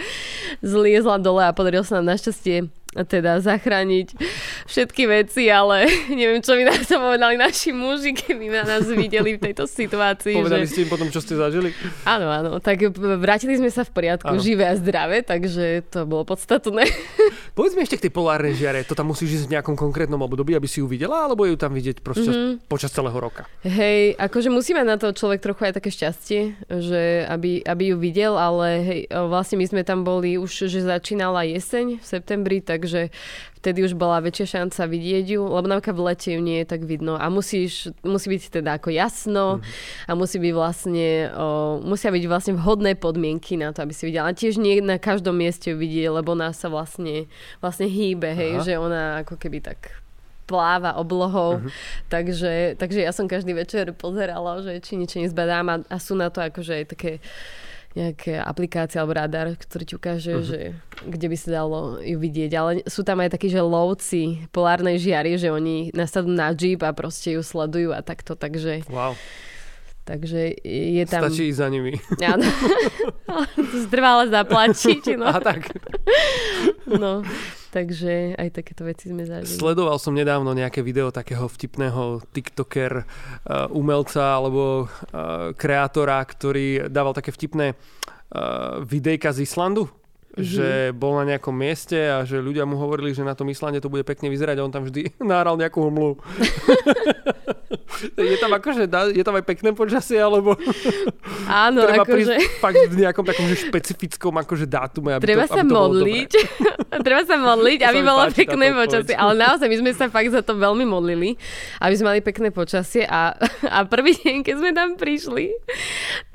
zliezla dole a podarilo sa nám našťastie teda zachrániť všetky veci, ale neviem, čo by na to povedali naši muži, keby na nás videli v tejto situácii. Povedali že... ste im potom, čo ste zažili? Áno, áno. Tak vrátili sme sa v poriadku, áno. živé a zdravé, takže to bolo podstatné. Povedz mi ešte k tej polárnej žiare. To tam musíš ísť v nejakom konkrétnom období, aby si ju videla, alebo ju tam vidieť proste mm-hmm. počas celého roka? Hej, akože musí mať na to človek trochu aj také šťastie, že aby, aby ju videl, ale hej, vlastne my sme tam boli už, že začínala jeseň v septembri, takže vtedy už bola väčšia šanca vidieť ju, lebo napríklad v lete ju nie je tak vidno a musíš, musí byť teda ako jasno mm-hmm. a musí byť vlastne, o, musia byť vlastne vhodné podmienky na to, aby si videla. A tiež nie na každom mieste ju vidieť, lebo ona sa vlastne, vlastne hýbe, hej, Aha. že ona ako keby tak pláva oblohou. Uh-huh. Takže, takže ja som každý večer pozerala, že či niečo nezbadám a, a sú na to akože aj také nejaké aplikácie alebo radar, ktorý ti ukáže, uh-huh. že kde by sa dalo ju vidieť. Ale sú tam aj takí, že lovci polárnej žiary, že oni nasadnú na jeep a proste ju sledujú a takto, takže... Wow. Takže je tam... Stačí ísť za nimi. Áno. Zdrvále zaplačiť. No. A tak. No, takže aj takéto veci sme zažili. Sledoval som nedávno nejaké video takého vtipného tiktoker uh, umelca alebo uh, kreatora, ktorý dával také vtipné uh, videjka z Islandu mm-hmm. že bol na nejakom mieste a že ľudia mu hovorili, že na tom Islande to bude pekne vyzerať a on tam vždy náral nejakú humlu. je tam akože, je tam aj pekné počasie, alebo Áno, treba akože... fakt v nejakom takom že špecifickom akože dátume, aby treba to, sa aby to modliť. treba sa modliť, aby bolo pekné počasie. Ale naozaj, my sme sa fakt za to veľmi modlili, aby sme mali pekné počasie a, a prvý deň, keď sme tam prišli,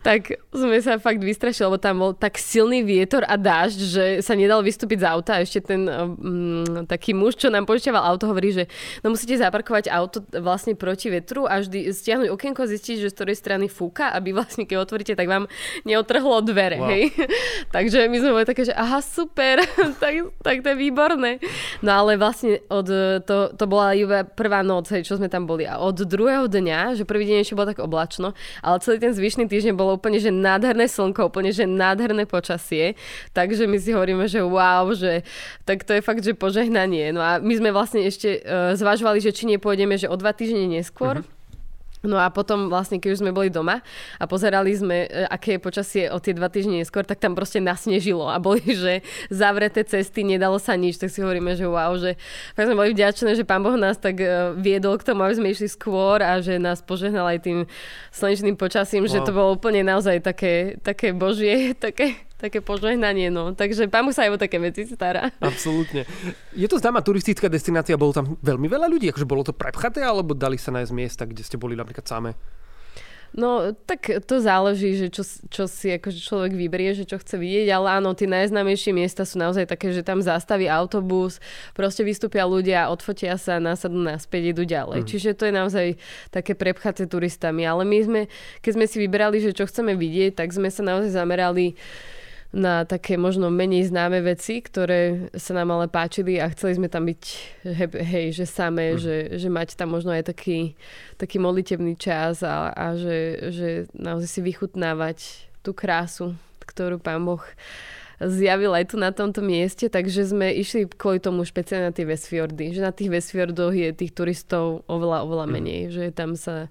tak sme sa fakt vystrašili, lebo tam bol tak silný vietor a dážď, že sa nedal vystúpiť z auta. A ešte ten um, taký muž, čo nám požičiaval auto, hovorí, že no musíte zaparkovať auto vlastne proti vetru a vždy stiahnuť okienko, zistiť, že z ktorej strany fúka, aby vlastne keď otvoríte, tak vám neotrhlo dvere. Wow. Hej? Takže my sme boli také, že aha, super, tak, tak to je výborné. No ale vlastne od, to, to bola iba prvá noc, hej, čo sme tam boli. A od druhého dňa, že prvý deň ešte bolo tak oblačno, ale celý ten zvyšný týždeň bolo úplne, že nádherné slnko, úplne, že nádherné počasie. Takže my si hovoríme, že wow, že tak to je fakt, že požehnanie. No a my sme vlastne ešte uh, zvažovali, že či nepôjdeme, že o dva týždne neskôr. Uh-huh No a potom vlastne, keď už sme boli doma a pozerali sme, e, aké je počasie o tie dva týždne neskôr, tak tam proste nasnežilo a boli, že zavreté cesty, nedalo sa nič, tak si hovoríme, že wow, že tak sme boli vďačné, že pán Boh nás tak e, viedol k tomu, aby sme išli skôr a že nás požehnal aj tým slnečným počasím, wow. že to bolo úplne naozaj také, také božie, také také požehnanie, no. Takže pán sa aj o také veci stará. Absolútne. Je to známa turistická destinácia, bolo tam veľmi veľa ľudí, akože bolo to prepchaté, alebo dali sa nájsť miesta, kde ste boli napríklad samé? No, tak to záleží, že čo, čo si akože človek vyberie, že čo chce vidieť, ale áno, tie najznámejšie miesta sú naozaj také, že tam zastaví autobus, proste vystúpia ľudia, odfotia sa, násadnú naspäť, idú ďalej. Mm. Čiže to je naozaj také prepchaté turistami. Ale my sme, keď sme si vyberali, že čo chceme vidieť, tak sme sa naozaj zamerali na také možno menej známe veci, ktoré sa nám ale páčili a chceli sme tam byť hej, hej že samé, mm. že, že mať tam možno aj taký, taký modlitebný čas a, a že, že naozaj si vychutnávať tú krásu, ktorú Pán Boh zjavil aj tu na tomto mieste, takže sme išli kvôli tomu špeciálne na tie Westfjordy, že na tých Westfjordoch je tých turistov oveľa, oveľa mhm. menej, mm. že tam sa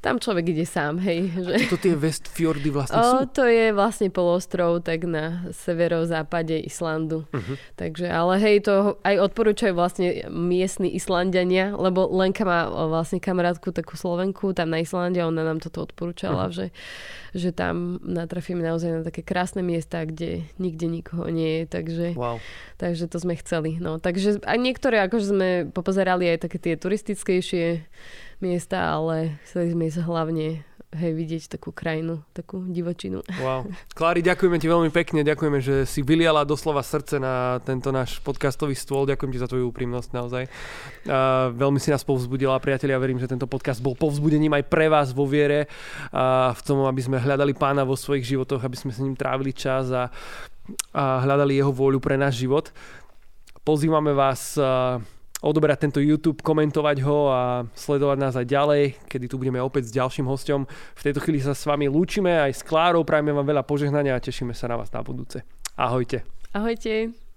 tam človek ide sám, hej. Že... A to tie Westfjordy vlastne sú? O, to je vlastne polostrov tak na severozápade Islandu. Uh-huh. Takže, ale hej, to aj odporúčajú vlastne miestni Islandania, lebo Lenka má vlastne kamarátku, takú Slovenku tam na Islande a ona nám toto odporúčala, uh-huh. že, že tam natrafíme naozaj na také krásne miesta, kde nikde nikoho nie je, takže, wow. takže to sme chceli. No, takže aj niektoré, akože sme popozerali aj také tie turistickejšie miesta, ale chceli sme ísť hlavne hej, vidieť takú krajinu, takú divočinu. Wow. Klári, ďakujeme ti veľmi pekne, ďakujeme, že si vyliala doslova srdce na tento náš podcastový stôl, ďakujem ti za tvoju úprimnosť naozaj. Uh, veľmi si nás povzbudila, priatelia, verím, že tento podcast bol povzbudením aj pre vás vo viere a v tom, aby sme hľadali pána vo svojich životoch, aby sme s ním trávili čas a, a hľadali jeho vôľu pre náš život. Pozývame vás odoberať tento YouTube, komentovať ho a sledovať nás aj ďalej, kedy tu budeme opäť s ďalším hostom. V tejto chvíli sa s vami lúčime aj s Klárou, prajeme vám veľa požehnania a tešíme sa na vás na budúce. Ahojte. Ahojte.